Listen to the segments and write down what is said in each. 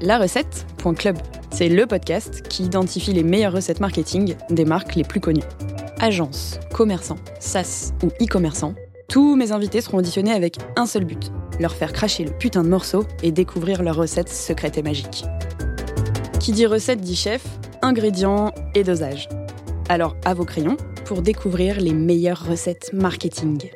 La recette.club. C'est le podcast qui identifie les meilleures recettes marketing des marques les plus connues. Agences, commerçants, SaaS ou e-commerçants, tous mes invités seront auditionnés avec un seul but leur faire cracher le putain de morceau et découvrir leurs recettes secrètes et magiques. Qui dit recette dit chef, ingrédients et dosage. Alors à vos crayons pour découvrir les meilleures recettes marketing.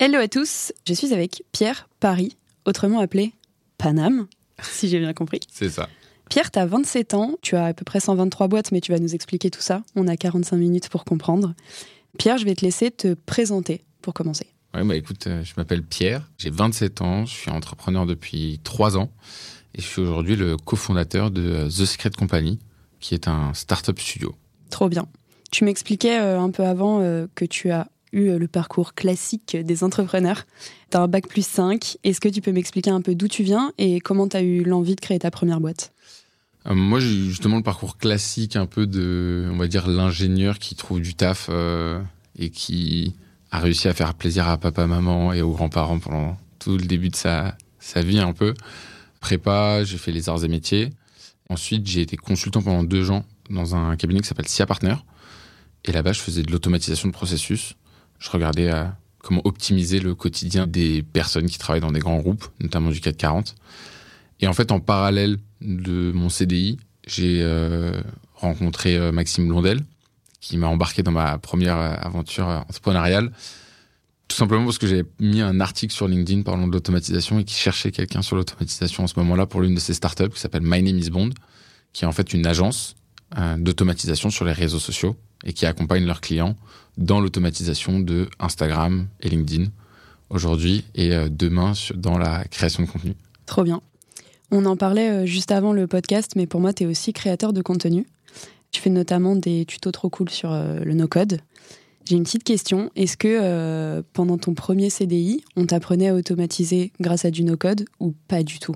Hello à tous, je suis avec Pierre Paris, autrement appelé Paname, si j'ai bien compris. C'est ça. Pierre, tu as 27 ans, tu as à peu près 123 boîtes, mais tu vas nous expliquer tout ça. On a 45 minutes pour comprendre. Pierre, je vais te laisser te présenter pour commencer. Ouais, bah écoute, euh, je m'appelle Pierre, j'ai 27 ans, je suis entrepreneur depuis 3 ans et je suis aujourd'hui le cofondateur de euh, The Secret Company, qui est un startup studio. Trop bien. Tu m'expliquais euh, un peu avant que tu as eu le parcours classique des entrepreneurs. Tu as un bac plus 5. Est-ce que tu peux m'expliquer un peu d'où tu viens et comment tu as eu l'envie de créer ta première boîte? Euh, moi, j'ai justement le parcours classique un peu de, on va dire, l'ingénieur qui trouve du taf euh, et qui a réussi à faire plaisir à papa, maman et aux grands-parents pendant tout le début de sa, sa vie un peu. Prépa, j'ai fait les arts et métiers. Ensuite, j'ai été consultant pendant deux ans dans un cabinet qui s'appelle SIA Partner. Et là-bas, je faisais de l'automatisation de processus. Je regardais à comment optimiser le quotidien des personnes qui travaillent dans des grands groupes, notamment du 440. Et en fait, en parallèle de mon CDI, j'ai euh, rencontré euh, Maxime Blondel, qui m'a embarqué dans ma première aventure entrepreneuriale. Tout simplement parce que j'avais mis un article sur LinkedIn parlant de l'automatisation et qui cherchait quelqu'un sur l'automatisation en ce moment-là pour l'une de ses startups qui s'appelle My Name is Bond, qui est en fait une agence euh, d'automatisation sur les réseaux sociaux et qui accompagne leurs clients dans l'automatisation de Instagram et LinkedIn aujourd'hui et demain dans la création de contenu. Trop bien. On en parlait euh, juste avant le podcast, mais pour moi, tu es aussi créateur de contenu. Tu fais notamment des tutos trop cool sur euh, le no-code. J'ai une petite question. Est-ce que euh, pendant ton premier CDI, on t'apprenait à automatiser grâce à du no-code ou pas du tout?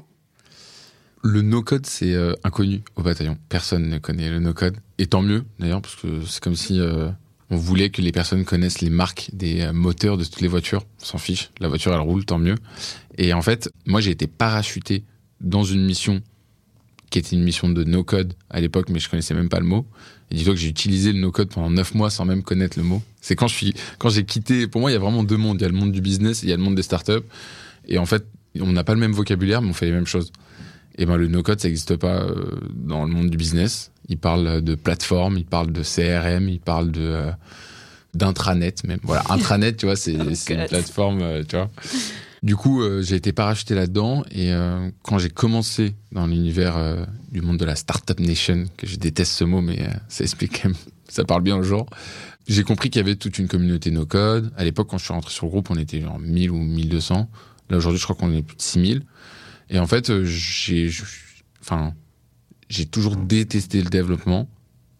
Le no-code, c'est inconnu au bataillon. Personne ne connaît le no-code. Et tant mieux, d'ailleurs, parce que c'est comme si on voulait que les personnes connaissent les marques des moteurs de toutes les voitures. On s'en fiche. La voiture, elle roule, tant mieux. Et en fait, moi, j'ai été parachuté dans une mission qui était une mission de no-code à l'époque, mais je connaissais même pas le mot. Et dis-toi que j'ai utilisé le no-code pendant neuf mois sans même connaître le mot. C'est quand je suis, quand j'ai quitté, pour moi, il y a vraiment deux mondes. Il y a le monde du business et il y a le monde des startups. Et en fait, on n'a pas le même vocabulaire, mais on fait les mêmes choses. Et ben, le no-code, ça n'existe pas euh, dans le monde du business. Il parle de plateforme, il parle de CRM, il parle de, euh, d'intranet même. Voilà, intranet, tu vois, c'est, une plateforme, euh, tu vois. Du coup, euh, j'ai été parachuté là-dedans et quand j'ai commencé dans l'univers du monde de la startup nation, que je déteste ce mot, mais ça explique quand même, ça parle bien aux gens, j'ai compris qu'il y avait toute une communauté no-code. À l'époque, quand je suis rentré sur le groupe, on était genre 1000 ou 1200. Là, aujourd'hui, je crois qu'on est plus de 6000. Et en fait, j'ai, enfin, j'ai toujours détesté le développement,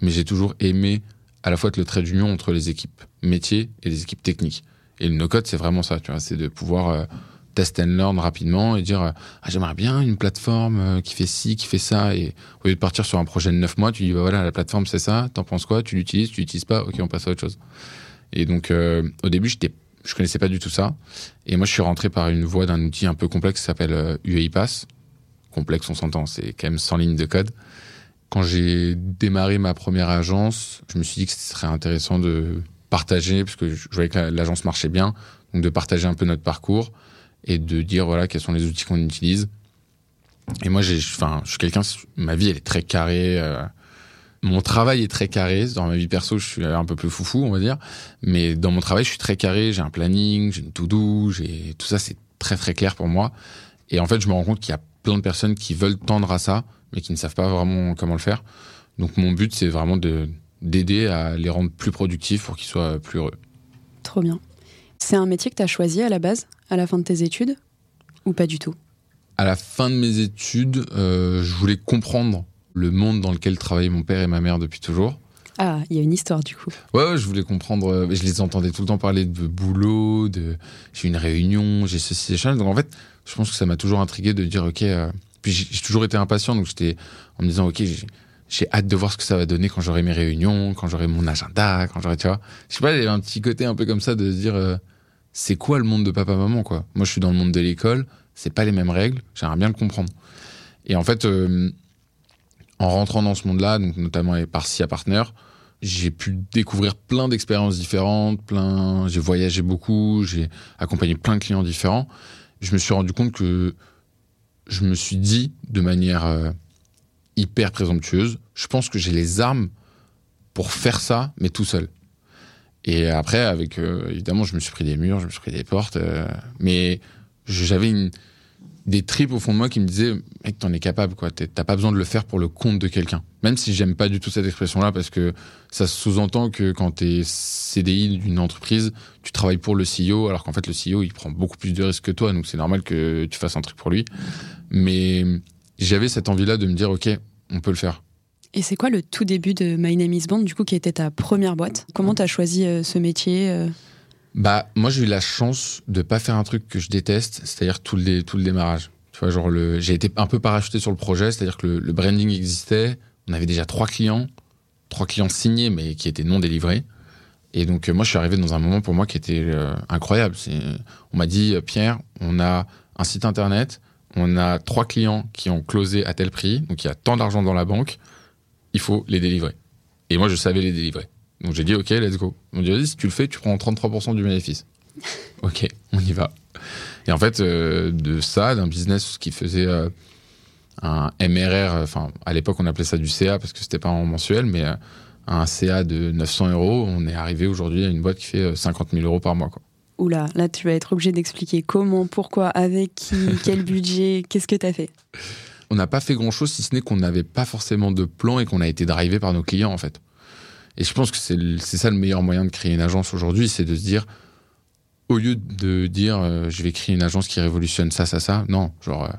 mais j'ai toujours aimé à la fois être le trait d'union entre les équipes métiers et les équipes techniques. Et le no-code, c'est vraiment ça, tu vois, c'est de pouvoir test and learn rapidement et dire ah, j'aimerais bien une plateforme euh, qui fait ci, qui fait ça et au lieu de partir sur un projet de 9 mois, tu dis bah voilà la plateforme c'est ça, t'en penses quoi, tu l'utilises, tu l'utilises pas, ok on passe à autre chose. Et donc euh, au début j'étais je connaissais pas du tout ça et moi je suis rentré par une voie d'un outil un peu complexe qui s'appelle euh, UiPath. Complexe on s'entend, c'est quand même 100 lignes de code. Quand j'ai démarré ma première agence, je me suis dit que ce serait intéressant de partager parce que je voyais que l'agence marchait bien, donc de partager un peu notre parcours et de dire voilà quels sont les outils qu'on utilise. Et moi, j'ai, enfin, je suis quelqu'un, ma vie elle est très carrée. Euh, mon travail est très carré. Dans ma vie perso, je suis un peu plus foufou, on va dire. Mais dans mon travail, je suis très carré. J'ai un planning, j'ai une to-do, j'ai tout ça, c'est très très clair pour moi. Et en fait, je me rends compte qu'il y a plein de personnes qui veulent tendre à ça, mais qui ne savent pas vraiment comment le faire. Donc, mon but, c'est vraiment de d'aider à les rendre plus productifs pour qu'ils soient plus heureux. Trop bien. C'est un métier que tu as choisi à la base, à la fin de tes études, ou pas du tout? À la fin de mes études, euh, je voulais comprendre le monde dans lequel travaillaient mon père et ma mère depuis toujours. Ah, il y a une histoire du coup. Ouais, je voulais comprendre. Euh, je les entendais tout le temps parler de boulot, de j'ai une réunion, j'ai ceci, j'ai Donc en fait, je pense que ça m'a toujours intrigué de dire ok. Euh, puis j'ai toujours été impatient, donc j'étais en me disant ok, j'ai hâte de voir ce que ça va donner quand j'aurai mes réunions, quand j'aurai mon agenda, quand j'aurai, tu vois. Je sais pas, il y avait un petit côté un peu comme ça de se dire, euh, c'est quoi le monde de papa-maman, quoi? Moi, je suis dans le monde de l'école, c'est pas les mêmes règles, j'aimerais bien le comprendre. Et en fait, euh, en rentrant dans ce monde-là, donc notamment par SIA Partner, j'ai pu découvrir plein d'expériences différentes, plein, j'ai voyagé beaucoup, j'ai accompagné plein de clients différents. Je me suis rendu compte que je me suis dit de manière euh, hyper présomptueuse, je pense que j'ai les armes pour faire ça, mais tout seul. Et après, avec euh, évidemment, je me suis pris des murs, je me suis pris des portes, euh, mais j'avais une, des tripes au fond de moi qui me disaient mec t'en es capable quoi. T'as pas besoin de le faire pour le compte de quelqu'un. Même si j'aime pas du tout cette expression là parce que ça sous-entend que quand t'es CDI d'une entreprise tu travailles pour le CEO alors qu'en fait le CEO il prend beaucoup plus de risques que toi. Donc c'est normal que tu fasses un truc pour lui. Mais j'avais cette envie là de me dire ok on peut le faire. Et c'est quoi le tout début de My Name is Bond, du coup, qui était ta première boîte? Comment t'as choisi euh, ce métier euh? Bah, moi, j'ai eu la chance de pas faire un truc que je déteste, c'est-à-dire tout le, démarrage. Tu vois, genre, j'ai été un peu parachuté sur le projet, c'est-à-dire que le, branding existait. On avait déjà trois clients, trois clients signés, mais qui étaient non délivrés. Et donc, euh, moi, je suis arrivé dans un moment pour moi qui était euh, incroyable. On m'a dit, euh, Pierre, on a un site internet, on a trois clients qui ont closé à tel prix, donc il y a tant d'argent dans la banque, il faut les délivrer. Et moi, je savais les délivrer. Donc j'ai dit, OK, let's go. On m'a dit, si tu le fais, tu prends 33% du bénéfice. OK, on y va. Et en fait, euh, de ça, d'un business qui faisait euh, un MRR, enfin, à l'époque, on appelait ça du CA parce que c'était pas en mensuel, mais euh, un CA de 900 euros, on est arrivé aujourd'hui à une boîte qui fait 50 000 euros par mois. Quoi. Oula, là, tu vas être obligé d'expliquer comment, pourquoi, avec qui, quel budget, qu'est-ce que tu as fait On n'a pas fait grand-chose, si ce n'est qu'on n'avait pas forcément de plan et qu'on a été drivé par nos clients, en fait. Et je pense que c'est ça le meilleur moyen de créer une agence aujourd'hui, c'est de se dire, au lieu de dire euh, je vais créer une agence qui révolutionne ça, ça, ça, non, genre, euh,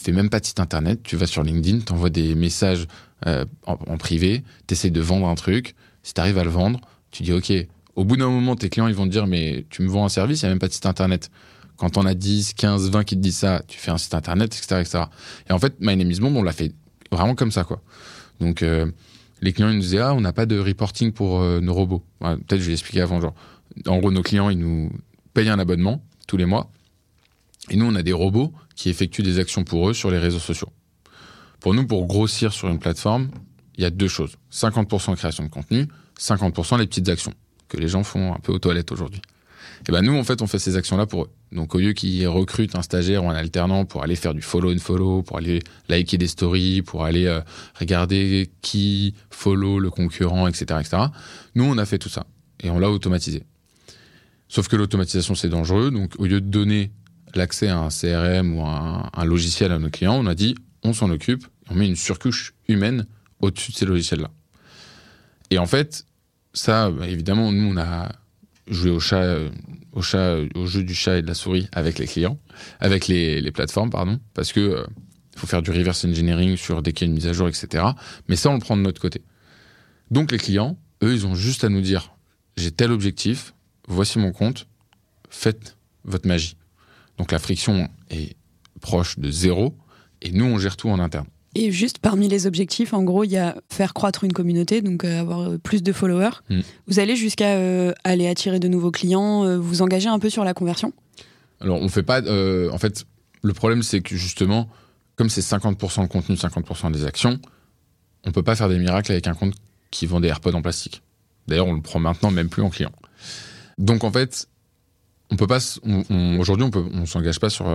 fais même pas de site internet, tu vas sur LinkedIn, t'envoies des messages euh, en, en, privé, t'essayes de vendre un truc, si t'arrives à le vendre, tu dis ok, au bout d'un moment, tes clients ils vont te dire mais tu me vends un service, il n'y a même pas de site internet. Quand on a 10, 15, 20 qui te disent ça, tu fais un site internet, etc. Et en fait, My Name is on l'a fait vraiment comme ça, quoi. Donc, les clients ils nous disaient ah on n'a pas de reporting pour euh, nos robots. Peut-être je vais expliquer avant genre. En gros nos clients ils nous payent un abonnement tous les mois et nous on a des robots qui effectuent des actions pour eux sur les réseaux sociaux. Pour nous pour grossir sur une plateforme il y a deux choses 50% création de contenu, 50% les petites actions que les gens font un peu aux toilettes aujourd'hui. Et ben nous en fait on fait ces actions là pour eux. Donc au lieu qu'ils recrutent un stagiaire ou un alternant pour aller faire du follow and follow, pour aller liker des stories, pour aller euh, regarder qui follow le concurrent, etc., etc. Nous on a fait tout ça et on l'a automatisé. Sauf que l'automatisation c'est dangereux, donc au lieu de donner l'accès à un CRM ou un, un logiciel à nos clients, on a dit on s'en occupe, on met une surcouche humaine au-dessus de ces logiciels-là. Et en fait, ça, bah, évidemment, nous on a jouer au chat, euh, euh, au jeu du chat et de la souris avec les clients, avec les, les plateformes, pardon, parce que euh, faut faire du reverse engineering sur dès qu'il y a une mise à jour, etc. Mais ça, on le prend de notre côté. Donc les clients, eux, ils ont juste à nous dire j'ai tel objectif, voici mon compte, faites votre magie. Donc la friction est proche de zéro et nous, on gère tout en interne. Et juste parmi les objectifs, en gros, il y a faire croître une communauté, donc euh, avoir euh, plus de followers. Mm. Vous allez jusqu'à euh, aller attirer de nouveaux clients, vous engager un peu sur la conversion? Alors, on fait pas. en fait, le problème, c'est que justement, comme c'est 50% de contenu, 50% des actions, on peut pas faire des miracles avec un compte qui vend des AirPods en plastique. D'ailleurs, on le prend maintenant même plus en client. Donc, en fait, on peut pas. Aujourd'hui, on peut, on s'engage pas sur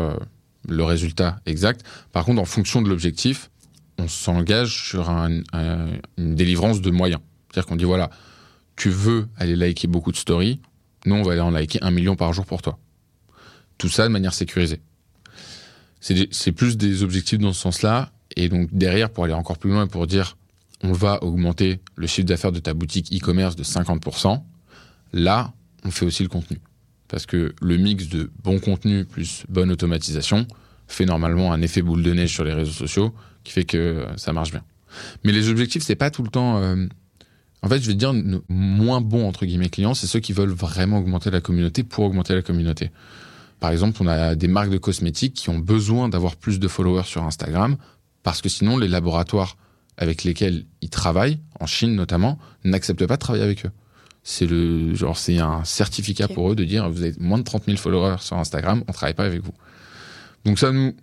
le résultat exact. Par contre, en fonction de l'objectif, on s'engage sur une délivrance de moyens. C'est-à-dire qu'on dit voilà, tu veux aller liker beaucoup de stories, nous on va aller en liker un million par jour pour toi. Tout ça de manière sécurisée. C'est plus des objectifs dans ce sens-là, et donc derrière pour aller encore plus loin pour dire on va augmenter le chiffre d'affaires de ta boutique e-commerce de 50%, là on fait aussi le contenu. Parce que le mix de bon contenu plus bonne automatisation fait normalement un effet boule de neige sur les réseaux sociaux qui fait que ça marche bien. Mais les objectifs, c'est pas tout le temps. Euh, en fait, je vais dire moins bon entre guillemets clients, c'est ceux qui veulent vraiment augmenter la communauté pour augmenter la communauté. Par exemple, on a des marques de cosmétiques qui ont besoin d'avoir plus de followers sur Instagram parce que sinon les laboratoires avec lesquels ils travaillent, en Chine notamment, n'acceptent pas de travailler avec eux. C'est le genre, c'est un certificat pour eux de dire vous avez moins de 30 000 followers sur Instagram, on travaille pas avec vous. Donc ça, nous,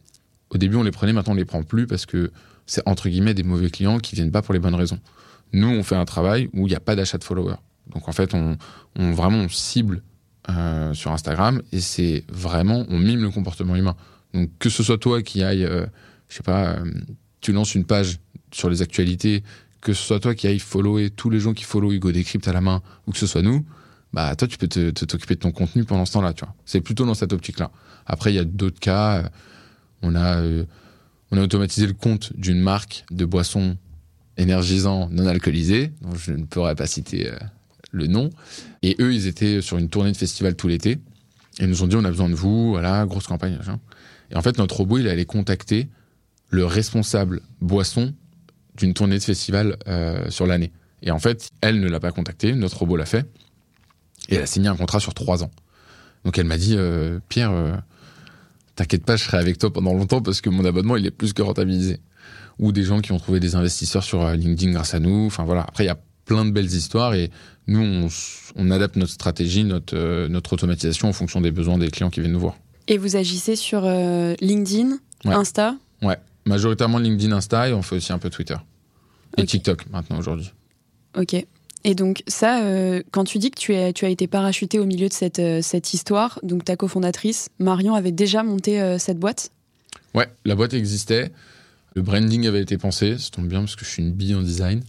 au début, on les prenait, maintenant on les prend plus parce que c'est entre guillemets des mauvais clients qui viennent pas pour les bonnes raisons. Nous, on fait un travail où il n'y a pas d'achat de followers. Donc en fait, on, vraiment cible euh, sur Instagram et c'est vraiment on mime le comportement humain. Donc que ce soit toi qui aille, euh, je sais pas, euh, tu lances une page sur les actualités, que ce soit toi qui aille follower tous les gens qui follow Hugo Décrypte à la main, ou que ce soit nous, bah toi tu peux te- te- t'occuper de ton contenu pendant ce temps-là, tu vois. C'est plutôt dans cette optique-là. Après il y a d'autres cas, euh, on a euh, on a automatisé le compte d'une marque de boissons énergisants non alcoolisés, dont je ne pourrais pas citer euh, le nom. Et eux, ils étaient sur une tournée de festival tout l'été. Et ils nous ont dit, on a besoin de vous, voilà, grosse campagne. Et en fait, notre robot, il allait contacter le responsable boisson d'une tournée de festival euh, sur l'année. Et en fait, elle ne l'a pas contacté, notre robot l'a fait. Et elle a signé un contrat sur trois ans. Donc elle m'a dit, Pierre, t'inquiète pas, je serai avec toi pendant longtemps parce que mon abonnement, il est plus que rentabilisé. Ou des gens qui ont trouvé des investisseurs sur euh, LinkedIn grâce à nous. Enfin voilà. Après, il y a plein de belles histoires et nous, on, adapte notre stratégie, notre, euh, notre automatisation en fonction des besoins des clients qui viennent nous voir. Et vous agissez sur euh, LinkedIn, Ouais. Insta? Majoritairement LinkedIn, Insta et on fait aussi un peu Twitter. Et Ok. TikTok maintenant aujourd'hui. Ok. Et donc ça, euh, quand tu dis que tu, as été parachuté au milieu de cette, euh, cette histoire, donc ta cofondatrice, Marion, avait déjà monté euh, cette boîte? Ouais, la boîte existait. Le branding avait été pensé. Ça tombe bien parce que je suis une bille en design.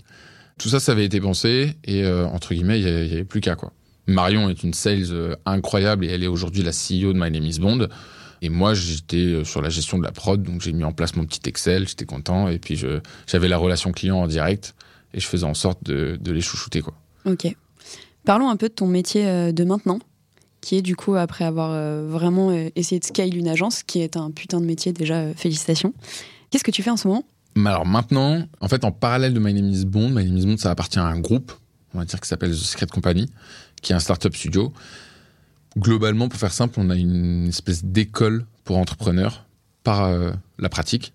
Tout ça, ça avait été pensé et entre guillemets, il n'y avait plus qu'à quoi. Marion est une sales incroyable et elle est aujourd'hui la CEO de My Name is Bond. Et moi, j'étais sur la gestion de la prod, donc j'ai mis en place mon petit Excel, j'étais content. Et puis, j'avais la relation client en direct et je faisais en sorte de, de les chouchouter. Quoi. Ok. Parlons un peu de ton métier euh, de maintenant, qui est du coup, après avoir euh, vraiment euh, essayé de scale une agence, qui est un putain de métier déjà, félicitations. Qu'est-ce que tu fais en ce moment? Alors maintenant, en fait, en parallèle de My Name is Bond, My Name is Bond, ça appartient à un groupe, on va dire, qui s'appelle The Secret Company, qui est un startup studio. Globalement, pour faire simple, on a une espèce d'école pour entrepreneurs par euh, la pratique.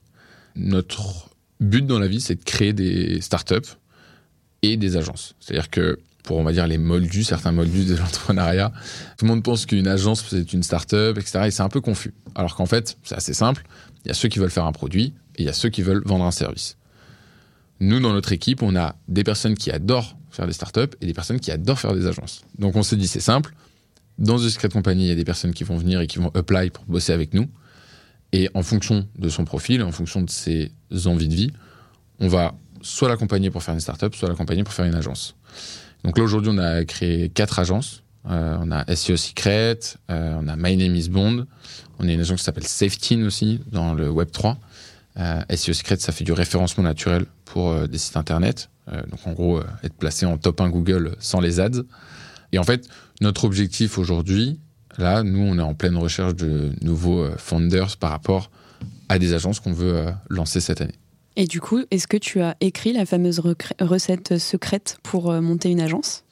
Notre but dans la vie, c'est de créer des startups et des agences. C'est-à-dire que pour, on va dire, les moldus, certains moldus de l'entrepreneuriat, tout le monde pense qu'une agence, c'est une startup, etc. Et c'est un peu confus. Alors qu'en fait, c'est assez simple. Il y a ceux qui veulent faire un produit et il y a ceux qui veulent vendre un service. Nous, dans notre équipe, on a des personnes qui adorent faire des startups et des personnes qui adorent faire des agences. Donc on s'est dit, c'est simple. Dans The Secret Company, il y a des personnes qui vont venir et qui vont apply pour bosser avec nous. Et en fonction de son profil, en fonction de ses envies de vie, on va soit l'accompagner pour faire une startup, soit l'accompagner pour faire une agence. Donc là, aujourd'hui, on a créé quatre agences. Euh, on a SEO Secret, euh, on a My Name is Bond, on a une agence qui s'appelle Safety aussi dans le Web 3. Euh, SEO Secret, ça fait du référencement naturel pour des sites internet. Donc en gros, être placé en top 1 Google sans les ads. Et en fait, notre objectif aujourd'hui, là, nous, on est en pleine recherche de nouveaux founders par rapport à des agences qu'on veut lancer cette année. Et du coup, est-ce que tu as écrit la fameuse recette secrète pour euh, monter une agence?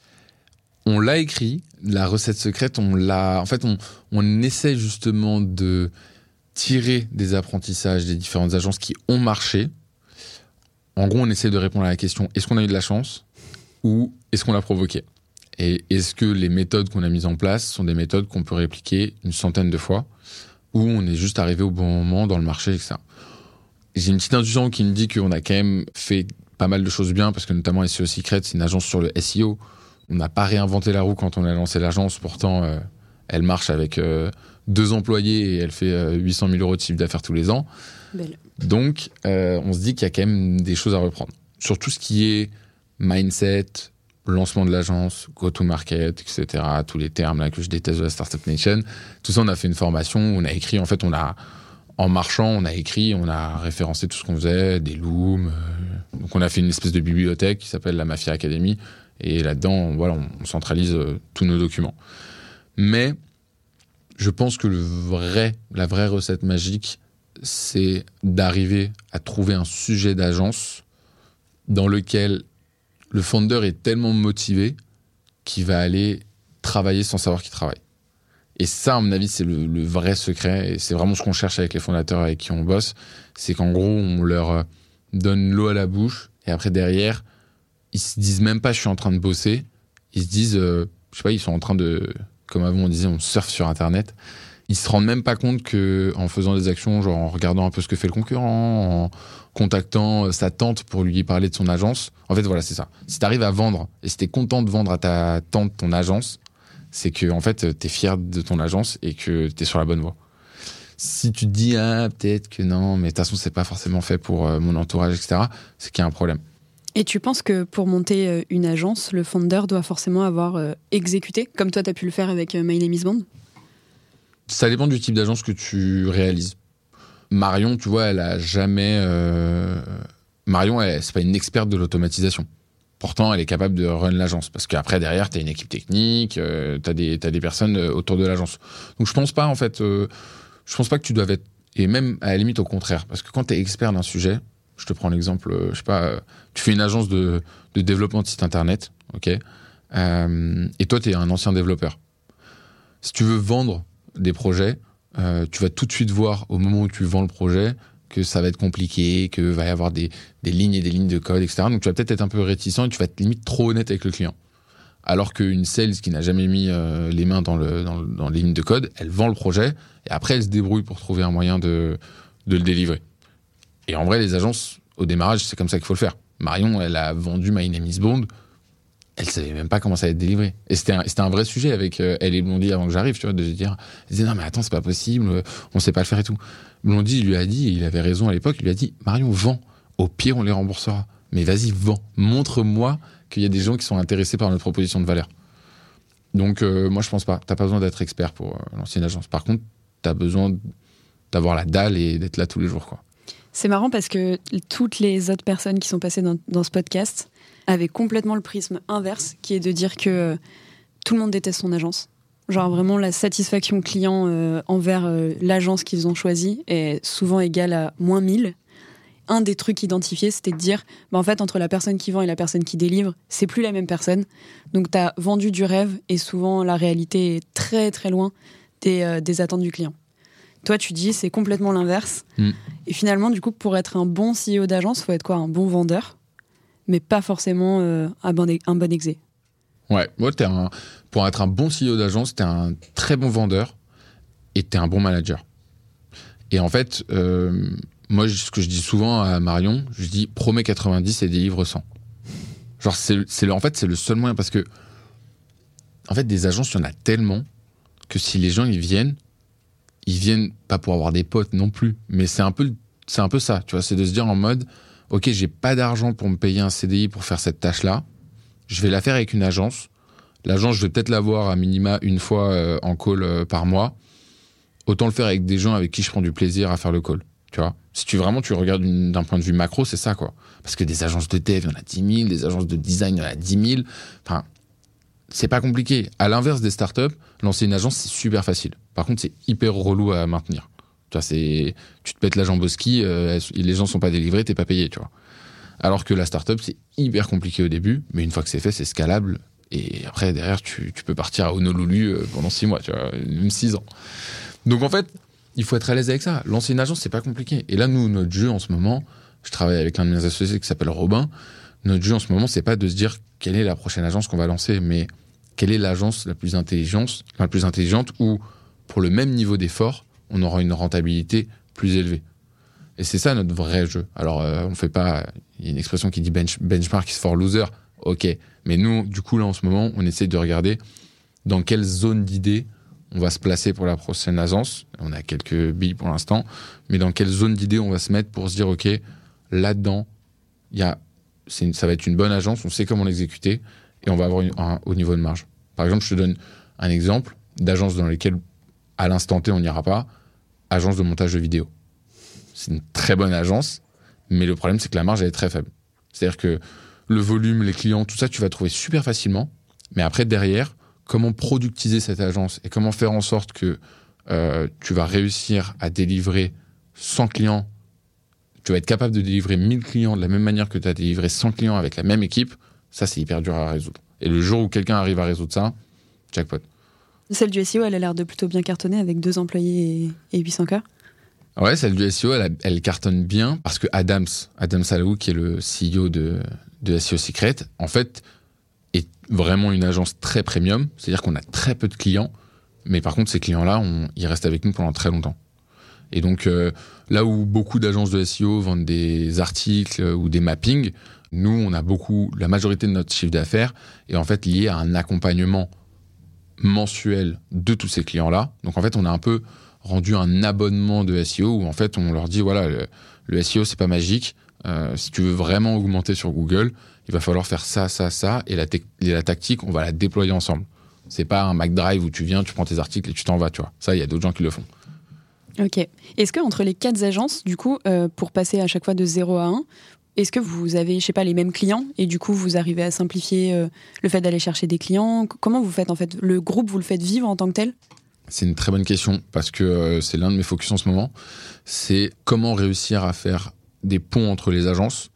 On l'a écrit, la recette secrète, on l'a. En fait, on, on essaie justement de tirer des apprentissages des différentes agences qui ont marché. En gros, on essaie de répondre à la question est-ce qu'on a eu de la chance ou est-ce qu'on l'a provoqué? Et est-ce que les méthodes qu'on a mises en place sont des méthodes qu'on peut répliquer une centaine de fois ou on est juste arrivé au bon moment dans le marché, etc. J'ai une petite intuition qui me dit qu'on a quand même fait pas mal de choses bien parce que notamment SEO Secret, c'est une agence sur le SEO. On n'a pas réinventé la roue quand on a lancé l'agence. Pourtant, euh, elle marche avec euh, deux employés et elle fait euh, 800 000 euros de chiffre d'affaires tous les ans. Belle. Donc, euh, on se dit qu'il y a quand même des choses à reprendre. Sur tout ce qui est mindset, lancement de l'agence, go-to-market, etc., tous les termes là que je déteste de la Startup Nation, tout ça, on a fait une formation, on a écrit, en fait, on a, en marchant, on a écrit, on a référencé tout ce qu'on faisait, des looms. euh, donc, on a fait une espèce de bibliothèque qui s'appelle la Mafia Academy. Et là-dedans, on, centralise euh, tous nos documents. Mais je pense que la vraie recette magique, c'est d'arriver à trouver un sujet d'agence dans lequel le founder est tellement motivé qu'il va aller travailler sans savoir qu'il travaille. Et ça, à mon avis, c'est le, vrai secret. Et c'est vraiment ce qu'on cherche avec les fondateurs avec qui on bosse. C'est qu'en gros, on leur euh, donne l'eau à la bouche Et après, derrière, ils se disent même pas je suis en train de bosser. Ils se disent, euh, je sais pas, ils sont en train de, comme avant on disait, on surfe sur Internet. Ils se rendent même pas compte que en faisant des actions, genre en regardant un peu ce que fait le concurrent, en contactant euh, sa tante pour lui parler de son agence. En fait, voilà, c'est ça. Si tu arrives à vendre et si tu es content de vendre à ta tante ton agence, c'est que en fait, tu es fier de ton agence et que tu es sur la bonne voie. Si tu te dis ah peut-être que non, mais de toute façon c'est pas forcément fait pour euh, mon entourage, etc. C'est qu'il y a un problème. Et tu penses que pour monter euh, une agence, le founder doit forcément avoir euh, exécuté, comme toi tu as pu le faire avec My Name is Bond? Ça dépend du type d'agence que tu réalises. Marion, tu vois, elle a jamais. Marion, c'est pas une experte de l'automatisation. Pourtant, elle est capable de run l'agence. Parce qu'après, derrière, tu as une équipe technique, tu as, des, personnes autour de l'agence. Donc, je pense pas, en fait je pense pas que tu dois être. Et même à la limite au contraire. Parce que quand tu es expert d'un sujet, je te prends l'exemple, euh, je sais pas, euh, tu fais une agence de, de développement de site internet, ok euh, Et toi, tu es un ancien développeur. Si tu veux vendre des projets, tu vas tout de suite voir au moment où tu vends le projet que ça va être compliqué, que va y avoir des, des lignes et des lignes de code, etc. Donc tu vas peut-être être un peu réticent et tu vas être limite trop honnête avec le client. Alors qu'une sales qui n'a jamais mis les mains dans, le, dans, dans les lignes de code, elle vend le projet, et après, elle se débrouille pour trouver un moyen de, de le délivrer. Et en vrai, les agences, au démarrage, c'est comme ça qu'il faut le faire. Marion, elle a vendu My Name is Bond. Elle savait même pas comment ça allait être délivré. Et c'était un, un, vrai sujet avec euh, elle et Blondie avant que j'arrive, tu vois, de dire, elle disait non mais attends, c'est pas possible, on sait pas le faire et tout. Blondie lui a dit, et il avait raison à l'époque, il lui a dit, Marion, vends. Au pire, on les remboursera. Mais vas-y, vends. Montre-moi qu'il y a des gens qui sont intéressés par notre proposition de valeur. Donc, euh, moi, je pense pas. T'as pas besoin d'être expert pour euh, lancer une agence. Par contre, tu as besoin d'avoir la dalle et d'être là tous les jours. C'est marrant parce que toutes les autres personnes qui sont passées dans, ce podcast avaient complètement le prisme inverse, qui est de dire que euh, tout le monde déteste son agence. Genre vraiment la satisfaction client euh, envers euh, l'agence qu'ils ont choisie est souvent égale à moins 1000. Un des trucs identifiés, c'était de dire, bah en fait, entre la personne qui vend et la personne qui délivre, c'est plus la même personne. Donc, tu as vendu du rêve et souvent la réalité est très très loin euh, des, attentes du client. Toi, tu dis c'est complètement l'inverse. Mm. Et finalement, du coup, pour être un bon CEO d'agence, il faut être quoi? Un bon vendeur, mais pas forcément euh, un, bon, un bon exé. Ouais, pour être un bon CEO d'agence, tu es un très bon vendeur et tu es un bon manager. Et en fait, euh, moi, ce que je dis souvent à Marion, je dis promets 90 et délivre 100. Genre, c'est, en fait, c'est le seul moyen parce que, en fait, des agences, il y en a tellement que si les gens ils viennent, ils viennent pas pour avoir des potes non plus, mais c'est un peu c'est un peu ça, tu vois, c'est de se dire en mode OK, j'ai pas d'argent pour me payer un CDI pour faire cette tâche-là, je vais la faire avec une agence. L'agence, je vais peut-être l'avoir à minima une fois euh, en call euh, par mois. Autant le faire avec des gens avec qui je prends du plaisir à faire le call. Tu vois Si tu vraiment tu regardes d'un point de vue macro, c'est ça quoi. Parce que des agences de dev, il y en a 10 000, des agences de design, il y en a 10 000. Enfin, c'est pas compliqué. À l'inverse des startups, lancer une agence, c'est super facile. Par contre, c'est hyper relou à maintenir. Tu vois, c'est, tu te pètes la jambe au ski, euh, les gens sont pas délivrés, t'es pas payé, tu vois. Alors que la startup, c'est hyper compliqué au début, mais une fois que c'est fait, c'est scalable. Et après, derrière, tu, peux partir à Honolulu euh, pendant six mois, tu vois, même six ans. Donc en fait, il faut être à l'aise avec ça. Lancer une agence, c'est pas compliqué. Et là, nous, notre jeu en ce moment, je travaille avec un de mes associés qui s'appelle Robin. Notre jeu en ce moment, c'est pas de se dire quelle est la prochaine agence qu'on va lancer, mais quelle est l'agence la plus intelligente, la plus intelligente où, pour le même niveau d'effort, on aura une rentabilité plus élevée. Et c'est ça notre vrai jeu. Alors, euh, on fait pas. Il y a une expression qui dit bench, benchmark is for loser. Ok. Mais nous, du coup, là, en ce moment, on essaie de regarder dans quelle zone d'idées on va se placer pour la prochaine agence. On a quelques billes pour l'instant. Mais dans quelle zone d'idées on va se mettre pour se dire, ok, là-dedans, y a, ça va être une bonne agence, on sait comment l'exécuter et on va avoir un haut niveau de marge. Par exemple, je te donne un exemple d'agence dans lesquelles, à l'instant T, on n'ira pas. Agence de montage de vidéo. C'est une très bonne agence, mais le problème, c'est que la marge, elle est très faible. C'est-à-dire que le volume, les clients, tout ça, tu vas trouver super facilement. Mais après, derrière, comment productiser cette agence et comment faire en sorte que euh, tu vas réussir à délivrer 100 clients, tu vas être capable de délivrer 1000 clients de la même manière que tu as délivré 100 clients avec la même équipe, ça, c'est hyper dur à résoudre. Et le jour où quelqu'un arrive à résoudre ça, jackpot. Celle du SEO, elle a l'air de plutôt bien cartonner avec deux employés et 800 cœurs? Ouais, celle du SEO, elle, cartonne bien parce que Adams, Adams Salou, qui est le CEO de, de SEO Secret, en fait, est vraiment une agence très premium. C'est-à-dire qu'on a très peu de clients, mais par contre, ces clients-là, ils restent avec nous pendant très longtemps. Et donc, euh, là où beaucoup d'agences de SEO vendent des articles ou des mappings, nous, on a beaucoup, la majorité de notre chiffre d'affaires est en fait lié à un accompagnement mensuel de tous ces clients-là. Donc, en fait, on a un peu rendu un abonnement de SEO où en fait, on leur dit voilà, le, SEO, c'est pas magique. Euh, si tu veux vraiment augmenter sur Google, il va falloir faire ça, ça, ça, et la, et la tactique, on va la déployer ensemble. C'est pas un Mac Drive où tu viens, tu prends tes articles et tu t'en vas, tu vois. Ça, il y a d'autres gens qui le font. Ok. Est-ce que entre les quatre agences, du coup, euh, pour passer à chaque fois de 0 à 1, est-ce que vous avez, je sais pas, les mêmes clients et du coup vous arrivez à simplifier euh, le fait d'aller chercher des clients? Comment vous faites en fait? Le groupe, vous le faites vivre en tant que tel? C'est une très bonne question parce que euh, c'est l'un de mes focus en ce moment. C'est comment réussir à faire des ponts entre les agences.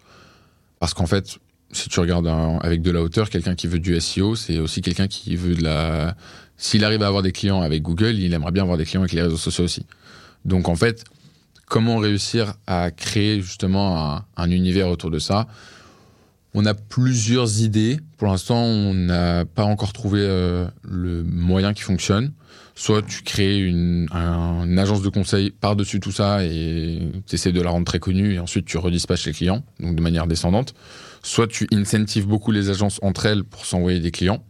Parce qu'en fait, si tu regardes avec de la hauteur, quelqu'un qui veut du SEO, c'est aussi quelqu'un qui veut de la. S'il arrive à avoir des clients avec Google, il aimerait bien avoir des clients avec les réseaux sociaux aussi. Donc en fait, comment réussir à créer justement un, univers autour de ça? On a plusieurs idées. Pour l'instant, on n'a pas encore trouvé euh, le moyen qui fonctionne. Soit tu crées une, agence de conseil par-dessus tout ça et tu essaies de la rendre très connue et ensuite tu redispatches les clients, donc de manière descendante. Soit tu incentives beaucoup les agences entre elles pour s'envoyer des clients.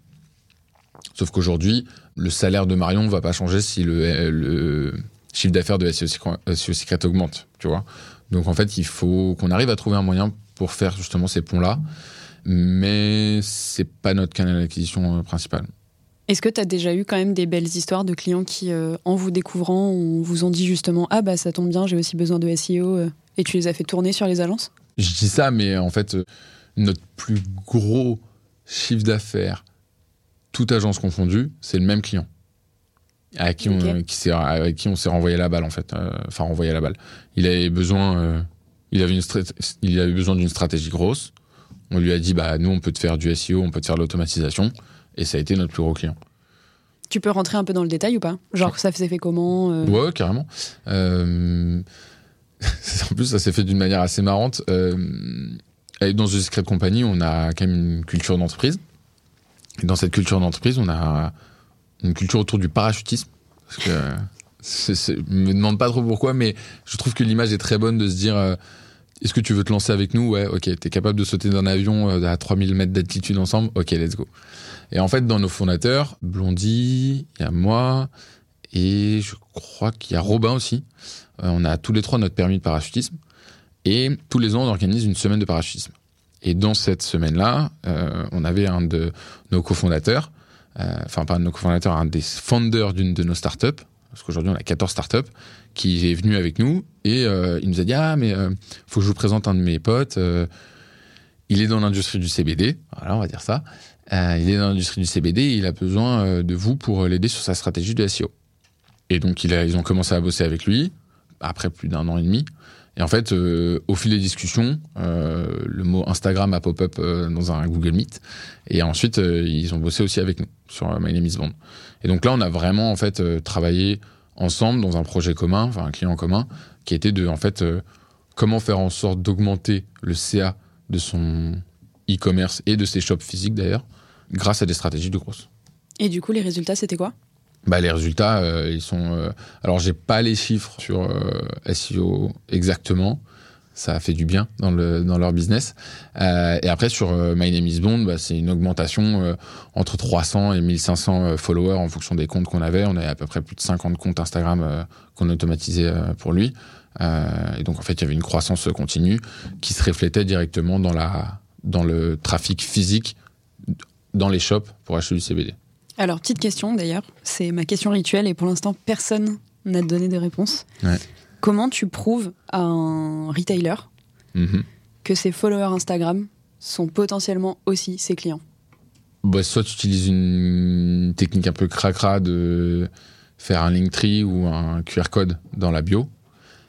Sauf qu'aujourd'hui, le salaire de Marion ne va pas changer si le chiffre d'affaires de SEO Secret augmente, tu vois. Donc en fait, il faut qu'on arrive à trouver un moyen pour faire justement ces ponts-là, mais c'est pas notre canal d'acquisition euh, principal. Est-ce que tu as déjà eu quand même des belles histoires de clients qui, euh, en vous découvrant, vous ont dit justement Ah bah ça tombe bien, j'ai aussi besoin de SEO, euh, et tu les as fait tourner sur les agences? Je dis ça, mais en fait, notre plus gros chiffre d'affaires, toute agence confondue, c'est le même client. À qui on, qui avec qui on s'est renvoyé la balle en fait, euh, enfin renvoyé la balle. Il avait besoin, euh, il avait une il avait besoin d'une stratégie grosse. On lui a dit bah nous on peut te faire du SEO, on peut te faire de l'automatisation, et ça a été notre plus gros client. Tu peux rentrer un peu dans le détail ou pas? Genre ça s'est fait comment euh? Ouais carrément. en plus ça s'est fait d'une manière assez marrante. dans une Secret Company, on a quand même une culture d'entreprise. Et dans cette culture d'entreprise, on a une culture autour du parachutisme. Parce que, me demande pas trop pourquoi, mais je trouve que l'image est très bonne de se dire euh, est-ce que tu veux te lancer avec nous? Ouais, ok. T'es capable de sauter d'un avion euh, à 3000 mètres d'altitude ensemble? Ok, let's go. Et en fait, dans nos fondateurs, Blondie, il y a moi, et je crois qu'il y a Robin aussi. Euh, on a tous les trois notre permis de parachutisme. Et tous les ans, on organise une semaine de parachutisme. Et dans cette semaine-là, on avait un de nos cofondateurs euh, enfin pas un de nos cofondateurs, un des founders d'une de nos startups, parce qu'aujourd'hui on a 14 startups, qui est venu avec nous et euh, il nous a dit ah mais euh, faut que je vous présente un de mes potes. il est dans l'industrie du CBD, voilà on va dire ça. il est dans l'industrie du CBD, il a besoin de vous pour l'aider sur sa stratégie de SEO. Et donc ils ont commencé à bosser avec lui après plus d'un an et demi. Et en fait, euh, au fil des discussions, euh, le mot Instagram a pop-up euh, dans un Google Meet. Et ensuite, ils ont bossé aussi avec nous sur My Name is Bond. Et donc là, on a vraiment en fait travaillé ensemble dans un projet commun, enfin un client commun, qui était de en fait comment faire en sorte d'augmenter le CA de son e-commerce et de ses shops physiques d'ailleurs, grâce à des stratégies de grosses. Et du coup, les résultats, c'était quoi? Bah, les résultats, euh, ils sont. Euh... Alors, j'ai pas les chiffres sur euh, SEO exactement. Ça a fait du bien dans, le, dans leur business. Euh, et après, sur My Name is Bond, bah, c'est une augmentation entre 300 et 1500 followers en fonction des comptes qu'on avait. On avait à peu près plus de 50 comptes Instagram qu'on automatisait pour lui. et donc, en fait, il y avait une croissance continue qui se reflétait directement dans, la, dans le trafic physique dans les shops pour acheter du CBD. Alors, petite question d'ailleurs, c'est ma question rituelle et pour l'instant, personne n'a donné des réponses. Comment tu prouves à un retailer mhm. que ses followers Instagram sont potentiellement aussi ses clients bah, Soit tu utilises une technique un peu cracra de faire un link tree ou un QR code dans la bio.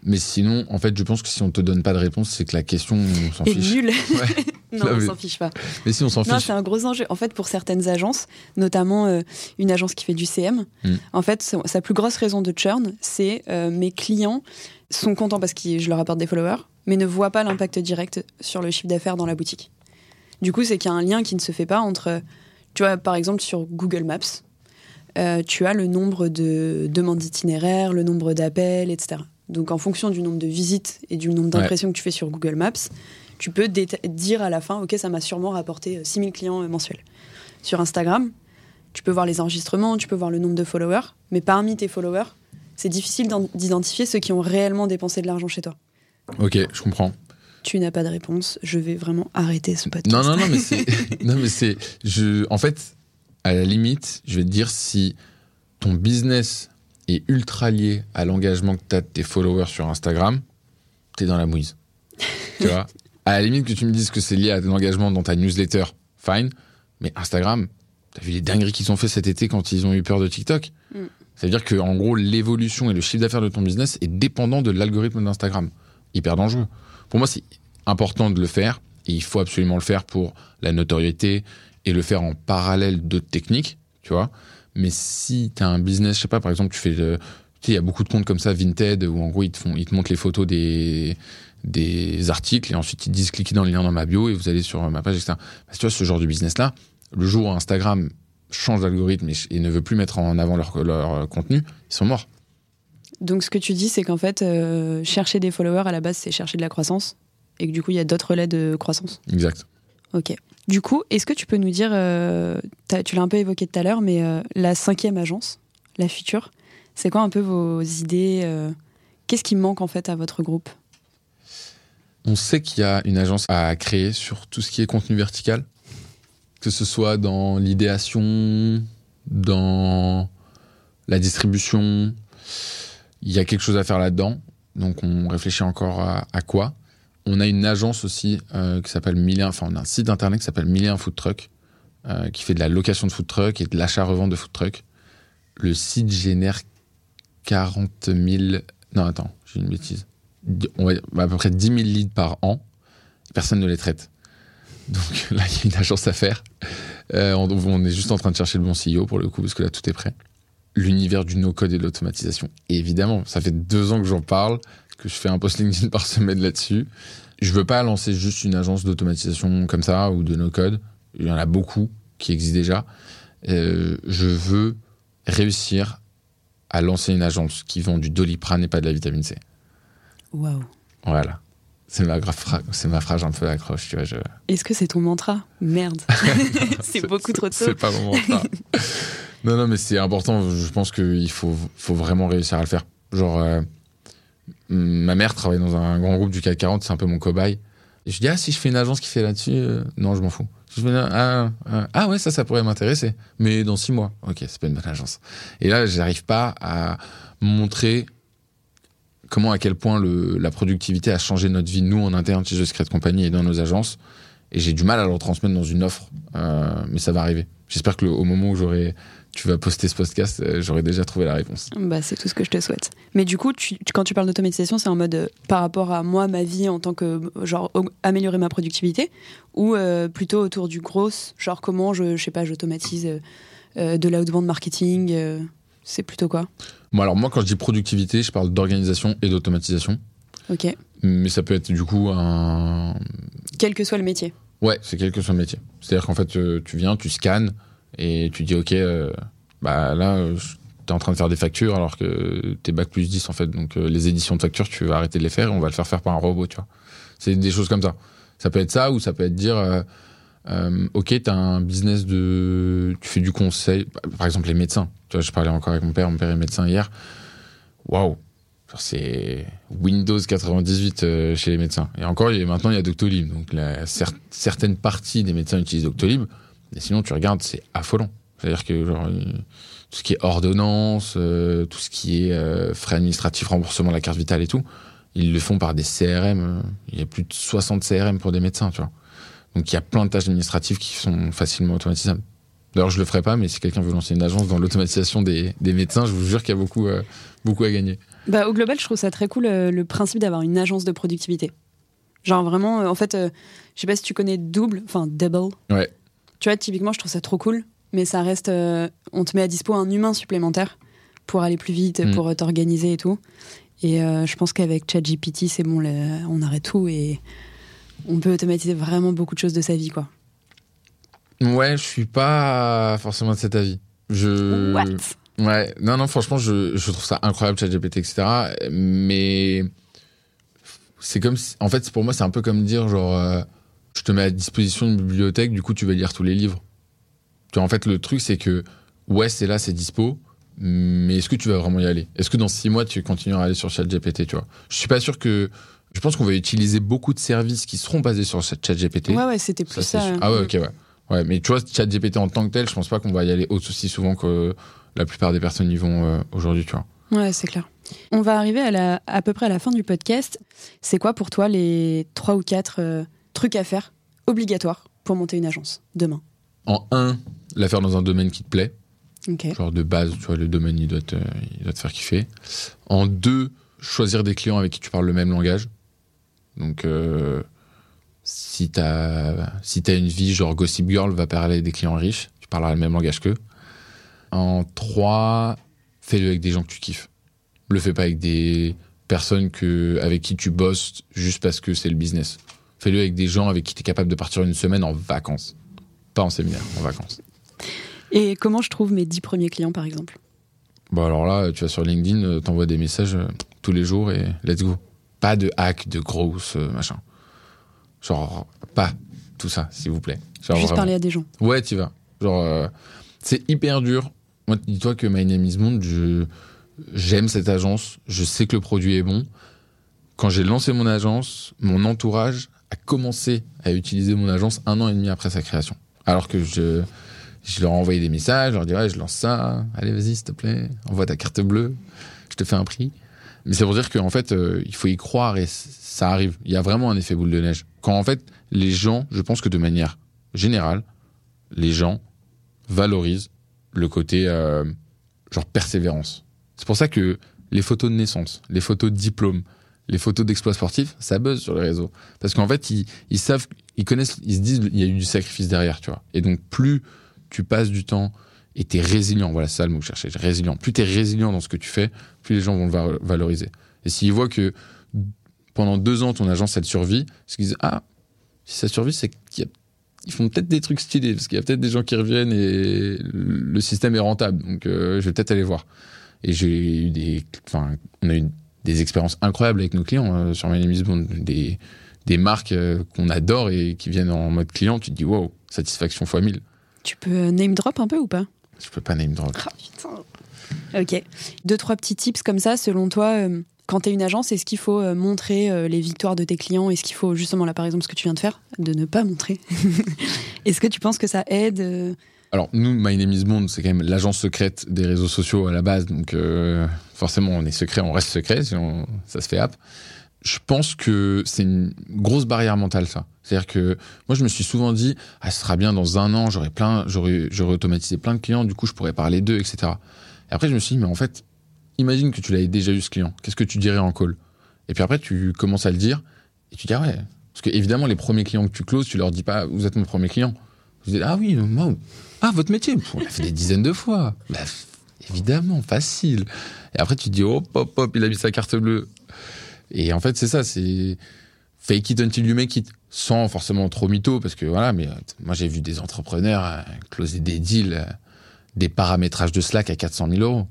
Mais sinon, en fait, je pense que si on te donne pas de réponse, c'est que la question, on s'en fiche. nulle. Ouais. non, Non, on s'en fiche pas. Mais si on s'en Non, fiche. c'est un gros enjeu. En fait, pour certaines agences, notamment euh, une agence qui fait du CM, Mm. en fait, sa plus grosse raison de churn, c'est euh, mes clients sont contents parce que je leur apporte des followers, mais ne voient pas l'impact direct sur le chiffre d'affaires dans la boutique. Du coup, c'est qu'il y a un lien qui ne se fait pas entre, tu vois, par exemple, sur Google Maps, euh, tu as le nombre de demandes d'itinéraires, le nombre d'appels, etc. Donc, en fonction du nombre de visites et du nombre d'impressions que tu fais sur Google Maps, tu peux dire à la fin, OK, ça m'a sûrement rapporté euh, 6000 clients euh, mensuels. Sur Instagram, tu peux voir les enregistrements, tu peux voir le nombre de followers, mais parmi tes followers, c'est difficile d'en- d'identifier ceux qui ont réellement dépensé de l'argent chez toi. Ok, je comprends. Tu n'as pas de réponse, je vais vraiment arrêter ce podcast. Non, non, non, mais c'est. non, mais c'est. Je, en fait, à la limite, je vais te dire si ton business est ultra lié à l'engagement que tu as de tes followers sur Instagram, t'es dans la mouise. tu vois À la limite que tu me dises que c'est lié à ton engagement dans ta newsletter, fine. Mais Instagram, t'as vu les dingueries qu'ils ont fait cet été quand ils ont eu peur de TikTok Mm. Ça veut dire que, en gros, l'évolution et le chiffre d'affaires de ton business est dépendant de l'algorithme d'Instagram. Hyper dangereux. Pour moi, c'est important de le faire et il faut absolument le faire pour la notoriété et le faire en parallèle d'autres techniques, tu vois. Mais si tu as un business, je sais pas, par exemple, tu fais. tu sais, il y a beaucoup de comptes comme ça, Vinted, où en gros, ils te, font, ils te montrent les photos des, des articles et ensuite ils te disent cliquez dans le lien dans ma bio et vous allez sur ma page, etc. Bah, tu vois, ce genre de business-là, le jour où Instagram change d'algorithme et, et ne veut plus mettre en avant leur, leur euh, contenu, ils sont morts. Donc ce que tu dis, c'est qu'en fait, euh, chercher des followers à la base, c'est chercher de la croissance, et que du coup, il y a d'autres relais de croissance. Exact. Ok. Du coup, est-ce que tu peux nous dire, euh, tu l'as un peu évoqué tout à l'heure, mais euh, la cinquième agence, la future, c'est quoi un peu vos idées euh, Qu'est-ce qui manque en fait à votre groupe? On sait qu'il y a une agence à créer sur tout ce qui est contenu vertical, que ce soit dans l'idéation, dans la distribution. Il y a quelque chose à faire là-dedans, donc on réfléchit encore à quoi. On a une agence aussi euh, qui s'appelle Millien, enfin on a un site internet qui s'appelle Food Truck, euh, qui fait de la location de food truck et de l'achat-revente de food truck. Le site génère 40 000... Non, attends, j'ai une bêtise on va à peu près 10 000 leads par an. Personne ne les traite. Donc là, il y a une agence à faire. Euh, on, on est juste en train de chercher le bon CEO pour le coup, parce que là, tout est prêt. L'univers du no-code et de l'automatisation. Évidemment, ça fait deux ans que j'en parle, que je fais un post LinkedIn par semaine là-dessus. Je veux pas lancer juste une agence d'automatisation comme ça ou de no-code. Il y en a beaucoup qui existent déjà. Euh, je veux réussir à lancer une agence qui vend du doliprane et pas de la vitamine C. Waouh. Voilà. C'est ma, c'est ma phrase un peu accroche, tu vois. Je... Est-ce que c'est ton mantra? Merde. c'est beaucoup trop tôt. C'est pas mon mantra. non, non, mais c'est important. Je pense qu'il faut, faut vraiment réussir à le faire. Genre, euh, ma mère travaille dans un grand groupe du CAC 40, c'est un peu mon cobaye. Et je dis, ah, si je fais une agence qui fait là-dessus, euh, non, je m'en fous. Je fais, ah, ah, ah ouais, ça, ça pourrait m'intéresser. Mais dans six mois. Ok, c'est pas une bonne agence. Et là, j'arrive pas à montrer comment, à quel point la productivité a changé notre vie, nous, en interne, chez The Secret Company et dans nos agences. Et j'ai du mal à le retransmettre dans une offre, euh, mais ça va arriver. J'espère que moment où j'aurai, tu vas poster ce podcast, euh, j'aurai déjà trouvé la réponse. Bah, c'est tout ce que je te souhaite. Mais du coup, tu- tu- quand tu parles d'automatisation, c'est en mode euh, par rapport à moi, ma vie en tant que genre au- améliorer ma productivité, ou euh, plutôt autour du gros, genre comment je, je sais pas, j'automatise euh, euh, de l'outbound marketing. euh, c'est plutôt quoi? Bon, alors moi, quand je dis productivité, je parle d'organisation et d'automatisation. Ok. Mais ça peut être du coup un. Quel que soit le métier. Ouais, c'est quel que soit le métier. C'est-à-dire qu'en fait, euh, tu viens, tu scannes et tu dis, OK, euh, bah là, euh, t'es en train de faire des factures alors que t'es bac plus 10 en fait. Donc euh, les éditions de factures, tu vas arrêter de les faire et on va le faire faire par un robot, tu vois. C'est des choses comme ça. Ça peut être ça ou ça peut être dire, euh, OK, t'as un business de. Tu fais du conseil. Par exemple, les médecins. Tu vois, je parlais encore avec mon père, mon père est médecin hier. Waouh! C'est Windows 98 euh, chez les médecins. Et encore, maintenant, il y a Doctolib. Donc, certaines parties des médecins utilisent Doctolib. Mais sinon, tu regardes, c'est affolant. C'est-à-dire que genre, euh, tout ce qui est ordonnance, euh, tout ce qui est euh, frais administratifs, remboursement de la carte vitale et tout, ils le font par des CRM. Il y a plus de 60 CRM pour des médecins, tu vois. Donc, il y a plein de tâches administratives qui sont facilement automatisables. D'ailleurs, je le ferai pas, mais si quelqu'un veut lancer une agence dans l'automatisation des, des médecins, je vous jure qu'il y a beaucoup, beaucoup à gagner. Bah, au global, je trouve ça très cool le principe d'avoir une agence de productivité. Genre vraiment, en fait, je sais pas si tu connais Double, enfin Double. Ouais. Tu vois, typiquement, je trouve ça trop cool, mais ça reste, euh, on te met à dispo un humain supplémentaire pour aller plus vite, Mm. pour euh, t'organiser et tout. Et euh, je pense qu'avec ChatGPT, c'est bon, on arrête tout et on peut automatiser vraiment beaucoup de choses de sa vie, quoi. Ouais, je suis pas forcément de cet avis. Je. What? Ouais, non, non, franchement, je, je trouve ça incroyable, ChatGPT, etc. Mais c'est comme si, en fait, pour moi, c'est un peu comme dire, genre, euh, je te mets à disposition une bibliothèque, du coup, tu vas lire tous les livres. Tu vois, en fait, le truc, c'est que, ouais, c'est là, c'est dispo, mais est-ce que tu vas vraiment y aller? Est-ce que dans six mois, tu continueras à aller sur ChatGPT, tu vois? Je suis pas sûr que. Je pense qu'on va utiliser beaucoup de services qui seront basés sur ChatGPT. Ouais, ouais, c'était plus ça. Ah ouais, ok, ouais. Ouais, mais tu vois, ChatGPT en tant que tel, je pense pas qu'on va y aller aussi souvent que la plupart des personnes y vont euh, aujourd'hui, tu vois. Ouais, c'est clair. On va arriver à, la, à peu près à la fin du podcast. C'est quoi pour toi les trois ou quatre trucs à faire obligatoires pour monter une agence demain En un, la faire dans un domaine qui te plaît. Genre de base, tu vois, le domaine, il doit te, il doit te faire kiffer. En deux, choisir des clients avec qui tu parles le même langage. Donc, euh, si t'as si t'as une vie, genre Gossip Girl va parler des clients riches, tu parleras le même langage qu'eux. En trois, fais-le avec des gens que tu kiffes. Le fais pas avec des personnes que, avec qui tu bosses juste parce que c'est le business. Fais-le avec des gens avec qui tu es capable de partir une semaine en vacances. Pas en séminaire, en vacances. Et comment je trouve mes dix premiers clients, par exemple? Bon, alors là, tu vas sur LinkedIn, euh, t'envoies des messages euh, tous les jours et let's go. Pas de hack, de grosse euh, machin. Genre, pas tout ça, s'il vous plaît. Genre, Juste vraiment. parler à des gens. Ouais, tu vas. Genre, euh, c'est hyper dur. Moi, dis-toi que My Name is Bond, je, j'aime cette agence. Je sais que le produit est bon. Quand j'ai lancé mon agence, mon entourage a commencé à utiliser mon agence un an et demi après sa création. Alors que je, je leur ai envoyé des messages, je leur dis ouais, je lance ça. Allez, vas-y, s'il te plaît, envoie ta carte bleue. Je te fais un prix. Mais c'est pour dire qu'en fait, euh, il faut y croire et ça arrive. Il y a vraiment un effet boule de neige. Quand en fait, les gens, je pense que de manière générale, les gens valorisent le côté euh, genre persévérance. C'est pour ça que les photos de naissance, les photos de diplôme, les photos d'exploits sportifs, ça buzz sur les réseaux. Parce qu'en fait, ils, savent, ils connaissent, ils se disent, il y a eu du sacrifice derrière, tu vois. Et donc, plus tu passes du temps et t'es résilient, voilà, c'est ça le mot que je cherchais, résilient. Plus t'es résilient dans ce que tu fais, plus les gens vont le va- valoriser. Et s'ils voient que pendant deux ans, ton agence, elle survit, c'est qu'ils disent, ah, si ça survit, c'est qu'il y a font peut-être des trucs stylés parce qu'il y a peut-être des gens qui reviennent et le système est rentable. Donc, euh, je vais peut-être aller voir. Et j'ai eu des, enfin, on a eu des expériences incroyables avec nos clients euh, sur My Name is Bond, des, des marques euh, qu'on adore et qui viennent en mode client. Tu te dis, wow, satisfaction fois 1000. Tu peux euh, name drop un peu ou pas? Je peux pas name drop. Putain. Ok. Deux, trois petits tips comme ça, selon toi, euh, quand tu es une agence, est-ce qu'il faut montrer les victoires de tes clients? Est-ce qu'il faut, justement, là par exemple, ce que tu viens de faire, de ne pas montrer? Est-ce que tu penses que ça aide Alors, nous, My Name is Bond, c'est quand même l'agence secrète des réseaux sociaux à la base. Donc, euh, forcément, on est secret, on reste secret, sinon ça se fait app. Je pense que c'est une grosse barrière mentale, ça. C'est-à-dire que moi, je me suis souvent dit, ah, ce sera bien dans un an, j'aurai plein, j'aurai, automatisé plein de clients, du coup, je pourrais parler d'eux, etc. Et après, je me suis dit, mais en fait, imagine que tu l'avais déjà eu ce client. Qu'est-ce que tu dirais en call? Et puis après, tu commences à le dire, et tu dis, ah ouais. Parce que évidemment, les premiers clients que tu closes, tu leur dis pas, vous êtes mon premier client. Vous dites, ah oui, ah, votre métier, on l'a fait des dizaines de fois. Bah, évidemment, facile. Et après, tu te dis, hop, hop, hop, il a mis sa carte bleue. Et en fait, c'est ça, c'est fake it until you make it. Sans forcément trop mytho, parce que voilà, mais euh, moi, j'ai vu des entrepreneurs euh, closer des deals, euh, des paramétrages de Slack à 400 000 euros.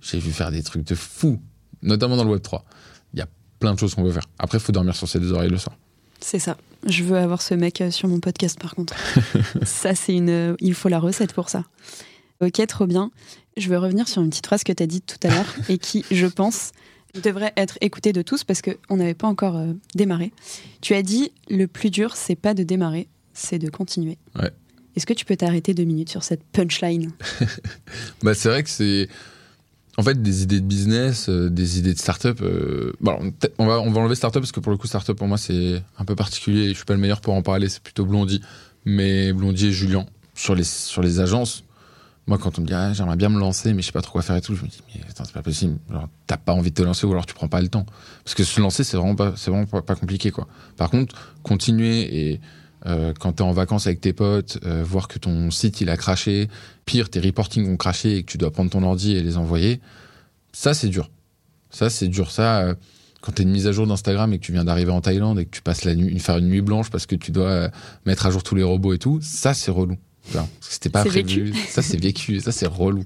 J'ai vu faire des trucs de fou, notamment dans le Web3. Il y a plein de choses qu'on peut faire. Après, il faut dormir sur ses deux oreilles le soir. C'est ça. Je veux avoir ce mec euh, sur mon podcast, par contre. ça, c'est une. euh, Il faut la recette pour ça. Ok, trop bien. Je veux revenir sur une petite phrase que tu as dite tout à l'heure et qui, je pense, devrait être écoutée de tous parce qu'on n'avait pas encore euh, démarré. Tu as dit le plus dur, c'est pas de démarrer, c'est de continuer. Ouais. Est-ce que tu peux t'arrêter deux minutes sur cette punchline? Bah, c'est vrai que c'est. En fait, des idées de business, euh, des idées de start-up. euh, bon, on, va, on va enlever start-up parce que pour le coup, start-up pour moi, c'est un peu particulier. Je suis pas le meilleur pour en parler, c'est plutôt Blondie. Mais Blondie et Julien, sur les, sur les agences, moi, quand on me dit ah, j'aimerais bien me lancer, mais je sais pas trop quoi faire et tout, je me dis mais attends, c'est pas possible. T'as pas envie de te lancer ou alors tu prends pas le temps. Parce que se lancer, c'est vraiment pas, c'est vraiment pas, compliqué quoi. Par contre, continuer et euh, quand t'es en vacances avec tes potes, euh, voir que ton site il a craché, pire tes reportings ont craché et que tu dois prendre ton ordi et les envoyer, ça c'est dur. Ça c'est dur. Ça, euh, quand t'es une mise à jour d'Instagram et que tu viens d'arriver en Thaïlande et que tu passes la nuit, faire une nuit blanche parce que tu dois mettre à jour tous les robots et tout, ça c'est relou. C'était pas prévu. Ça, c'est vécu. Ça, c'est relou.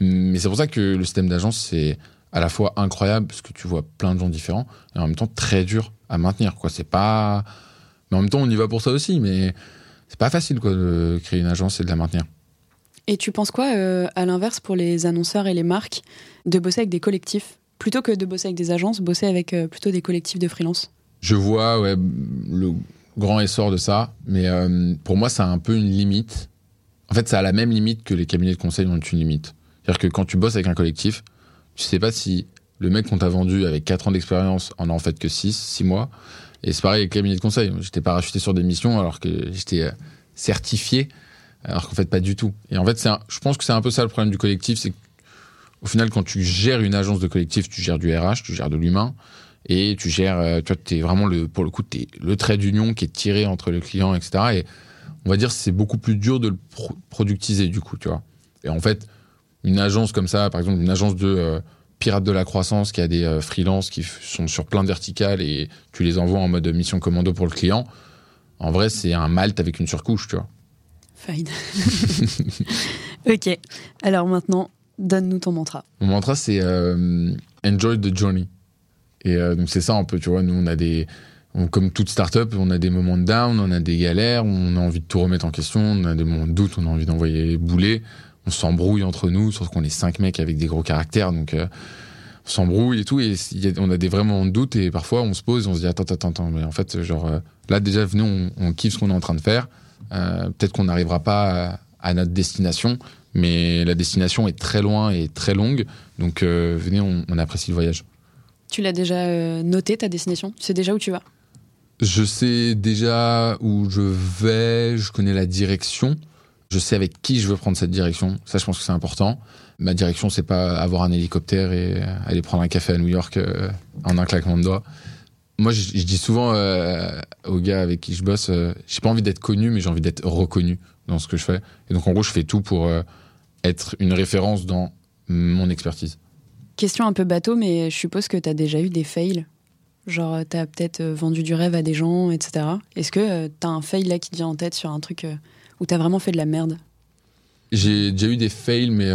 Mais c'est pour ça que le système d'agence, c'est à la fois incroyable parce que tu vois plein de gens différents et en même temps très dur à maintenir. Quoi, c'est pas. Mais en même temps, on y va pour ça aussi. Mais c'est pas facile quoi de créer une agence et de la maintenir. Et tu penses quoi, euh, à l'inverse, pour les annonceurs et les marques, de bosser avec des collectifs plutôt que de bosser avec des agences, bosser avec euh, plutôt des collectifs de freelance? Je vois, ouais, le grand essor de ça, mais euh, pour moi, ça a un peu une limite. En fait, ça a la même limite que les cabinets de conseil ont une limite. C'est-à-dire que quand tu bosses avec un collectif, tu sais pas si le mec qu'on t'a vendu avec 4 ans d'expérience en a en fait que 6, 6 mois. Et c'est pareil avec les de conseil. J'étais parachuté sur des missions alors que j'étais euh, certifié, alors qu'en fait, pas du tout. Et en fait, je pense que c'est un peu ça le problème du collectif, c'est au final, quand tu gères une agence de collectif, tu gères du RH, tu gères de l'humain et tu gères, euh, tu vois, es vraiment le, pour le coup, le trait d'union qui est tiré entre le client, etc. Et on va dire c'est beaucoup plus dur de le productiser du coup, tu vois. Et en fait, une agence comme ça, par exemple, une agence de euh, pirates de la croissance qui a des euh, freelances qui sont sur plein de verticales et tu les envoies en mode mission commando pour le client, en vrai, c'est un malt avec une surcouche, tu vois. Fine. ok. Alors maintenant, donne-nous ton mantra. Mon mantra, c'est Enjoy the journey. Et euh, donc c'est ça un peu, tu vois, nous on a des... comme toute startup, on a des moments de down, on a des galères, on a envie de tout remettre en question, on a des moments de doute, on a envie d'envoyer bouler, on s'embrouille entre nous, sauf qu'on est cinq mecs avec des gros caractères, donc euh, on s'embrouille et tout, et on a des vrais moments de doute, et parfois on se pose, on se dit attends, attends, attends, mais en fait, genre euh, là déjà, venez, on, on kiffe ce qu'on est en train de faire, peut-être qu'on n'arrivera pas à, notre destination, mais la destination est très loin et très longue, donc venez, on apprécie le voyage. Tu l'as déjà euh, noté, ta destination? Tu sais déjà où tu vas? Je sais déjà où je vais, je connais la direction. Je sais avec qui je veux prendre cette direction. Ça, je pense que c'est important. Ma direction, c'est pas avoir un hélicoptère et aller prendre un café à New York euh, en un claquement de doigts. Moi, je, dis souvent euh, aux gars avec qui je bosse, j'ai pas envie d'être connu, mais j'ai envie d'être reconnu dans ce que je fais. Et donc, en gros, je fais tout pour être une référence dans mon expertise. Question un peu bateau, mais je suppose que tu as déjà eu des fails. Genre, tu as peut-être euh, vendu du rêve à des gens, etc. Est-ce que euh, tu as un fail là qui te vient en tête sur un truc euh, où tu as vraiment fait de la merde J'ai déjà eu des fails, mais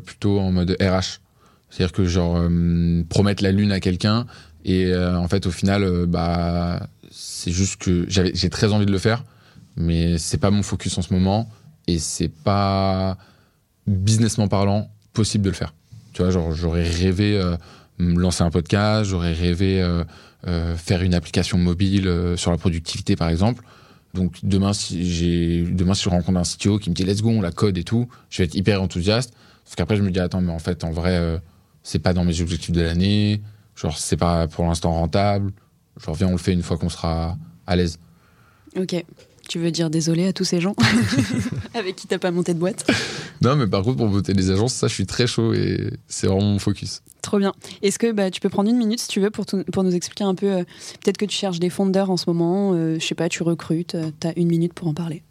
plutôt en mode RH. C'est-à-dire que, genre, promettre la lune à quelqu'un, et en fait, au final, bah, c'est juste que j'ai très envie de le faire, mais c'est pas mon focus en ce moment, et c'est pas, businessment parlant, possible de le faire. Tu vois, genre, j'aurais rêvé euh, lancer un podcast, j'aurais rêvé euh, euh, faire une application mobile sur la productivité, par exemple. Donc demain, si demain si je rencontre un CTO qui me dit let's go, on la code et tout, je vais être hyper enthousiaste. Parce qu'après, je me dis attends, mais en fait, en vrai, c'est pas dans mes objectifs de l'année. Genre, c'est pas pour l'instant rentable. Genre, viens, on le fait une fois qu'on sera à l'aise. Ok. Tu veux dire désolé à tous ces gens avec qui t'as pas monté de boîte Non, mais par contre, pour voter les agences, ça, je suis très chaud et c'est vraiment mon focus. Trop bien. Est-ce que bah, tu peux prendre une minute, si tu veux, pour, pour nous expliquer un peu euh, Peut-être que tu cherches des fondeurs en ce moment, euh, je sais pas, tu recrutes, euh, tu as une minute pour en parler.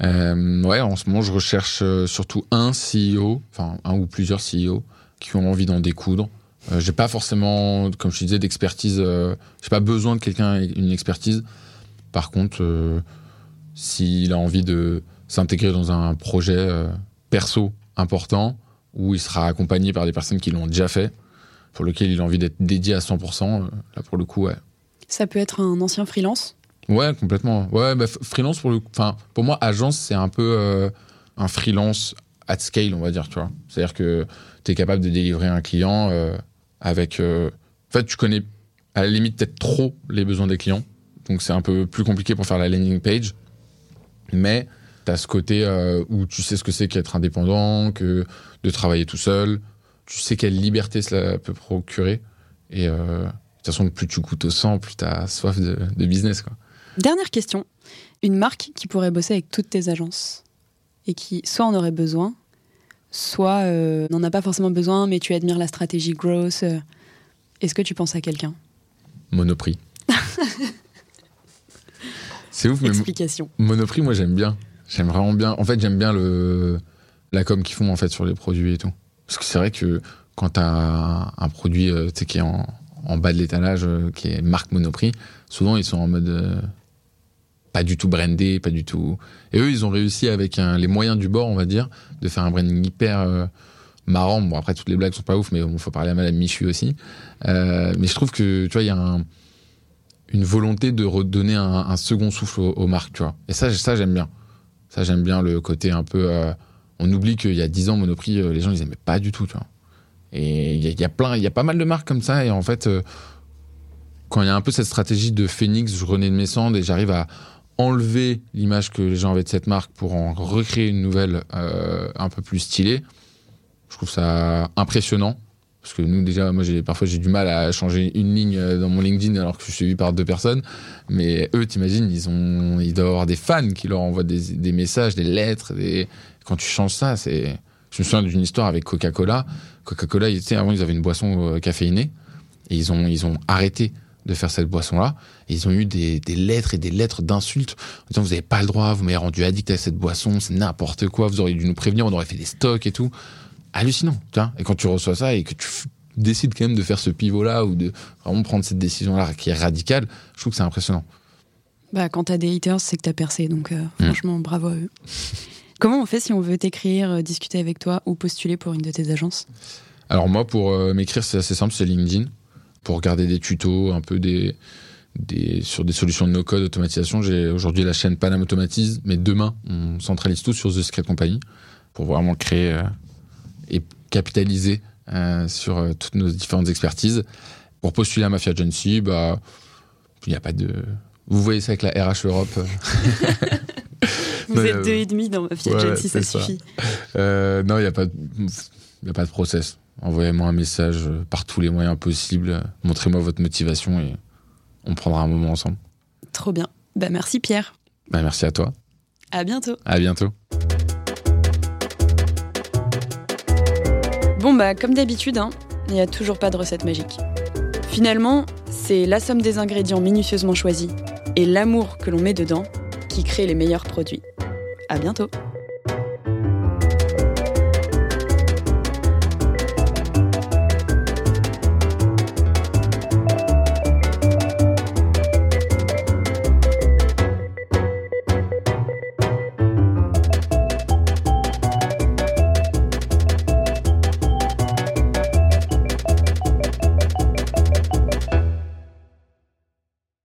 ouais, en ce moment, je recherche surtout un CEO, enfin un ou plusieurs CEO qui ont envie d'en découdre. j'ai pas forcément, comme je te disais, d'expertise. j'ai pas besoin de quelqu'un une expertise. Par contre, s'il a envie de s'intégrer dans un projet euh, perso important où il sera accompagné par des personnes qui l'ont déjà fait, pour lequel il a envie d'être dédié à 100%, euh, là pour le coup, ouais. Ça peut être un ancien freelance? Ouais, complètement. Ouais, bah, freelance pour le enfin, pour moi, agence, c'est un peu euh, un freelance at scale, on va dire, tu vois. C'est-à-dire que tu es capable de délivrer un client avec. en fait, tu connais à la limite peut-être trop les besoins des clients. Donc c'est un peu plus compliqué pour faire la landing page mais tu as ce côté euh, où tu sais ce que c'est qu'être indépendant, que de travailler tout seul. Tu sais quelle liberté cela peut procurer. Et euh, de toute façon, plus tu goûtes au sang, plus tu as soif de, business. Quoi. Dernière question. Une marque qui pourrait bosser avec toutes tes agences et qui soit en aurait besoin, soit euh, n'en a pas forcément besoin, mais tu admires la stratégie growth. euh, Est-ce que tu penses à quelqu'un? Monoprix. c'est ouf, mais Explication. Monoprix, moi j'aime bien. J'aime vraiment bien. En fait, j'aime bien le la com qu'ils font en fait sur les produits et tout. Parce que c'est vrai que quand t'as un, un produit euh, qui est en, en bas de l'étalage, euh, qui est marque Monoprix, souvent ils sont en mode euh, pas du tout brandé, pas du tout. Et eux, ils ont réussi avec un- les moyens du bord, on va dire, de faire un branding hyper marrant. Bon, après toutes les blagues sont pas ouf, mais bon, faut parler à Madame Michu aussi. Mais je trouve que tu vois, il y a un- une volonté de redonner un, second souffle aux, marques. Et ça, ça j'aime bien. Ça, j'aime bien le côté un peu. euh, on oublie qu'il y a 10 ans, Monoprix, euh, les gens, ils aimaient pas du tout. Et il y, y a plein, il y a pas mal de marques comme ça. Et en fait, euh, quand il y a un peu cette stratégie de Phoenix, je renais de mes cendres et j'arrive à enlever l'image que les gens avaient de cette marque pour en recréer une nouvelle un peu plus stylée, je trouve ça impressionnant. Parce que nous, déjà, moi, j'ai, parfois, j'ai du mal à changer une ligne euh, dans mon LinkedIn alors que je suis suivi par deux personnes. Mais eux, t'imagines, ils ont, ils doivent avoir des fans qui leur envoient des, messages, des lettres. Quand tu changes ça, c'est. Je me souviens d'une histoire avec Coca-Cola. Coca-Cola, tu sais, avant, ils avaient une boisson euh, caféinée. Et ils ont, ils ont arrêté de faire cette boisson-là. Ils ont eu des, des lettres et des lettres d'insultes en disant Vous n'avez pas le droit, vous m'avez rendu addict à cette boisson, c'est n'importe quoi, vous auriez dû nous prévenir, on aurait fait des stocks et tout. Hallucinant, tu vois. Et quand tu reçois ça et que tu décides quand même de faire ce pivot-là ou de vraiment prendre cette décision-là qui est radicale, je trouve que c'est impressionnant. Bah, quand t'as des haters, c'est que t'as percé, donc euh, Mm. franchement, bravo à eux. Comment on fait si on veut t'écrire, euh, discuter avec toi ou postuler pour une de tes agences? Alors moi, pour euh, m'écrire, c'est assez simple, c'est LinkedIn. Pour regarder des tutos, un peu des, des sur des solutions de no-code, automatisation. J'ai aujourd'hui la chaîne Panam Automatise, mais demain, on centralise tout sur The Secret Company pour vraiment créer et capitaliser euh, sur euh, toutes nos différentes expertises. Pour postuler à Mafia Agency, bah, il n'y a pas de... Vous voyez ça avec la RH Europe. euh, Vous Non, êtes deux et demi dans Mafia ouais, Agency, ça suffit. Euh, non, il n'y a, pas de- y a pas de process. Envoyez-moi un message par tous les moyens possibles. Montrez-moi votre motivation et on prendra un moment ensemble. Trop bien. Bah, merci Pierre. Bah, merci à toi. À bientôt. À bientôt. Bon bah comme d'habitude, hein, il n'y a toujours pas de recette magique. Finalement, c'est la somme des ingrédients minutieusement choisis et l'amour que l'on met dedans qui crée les meilleurs produits. À bientôt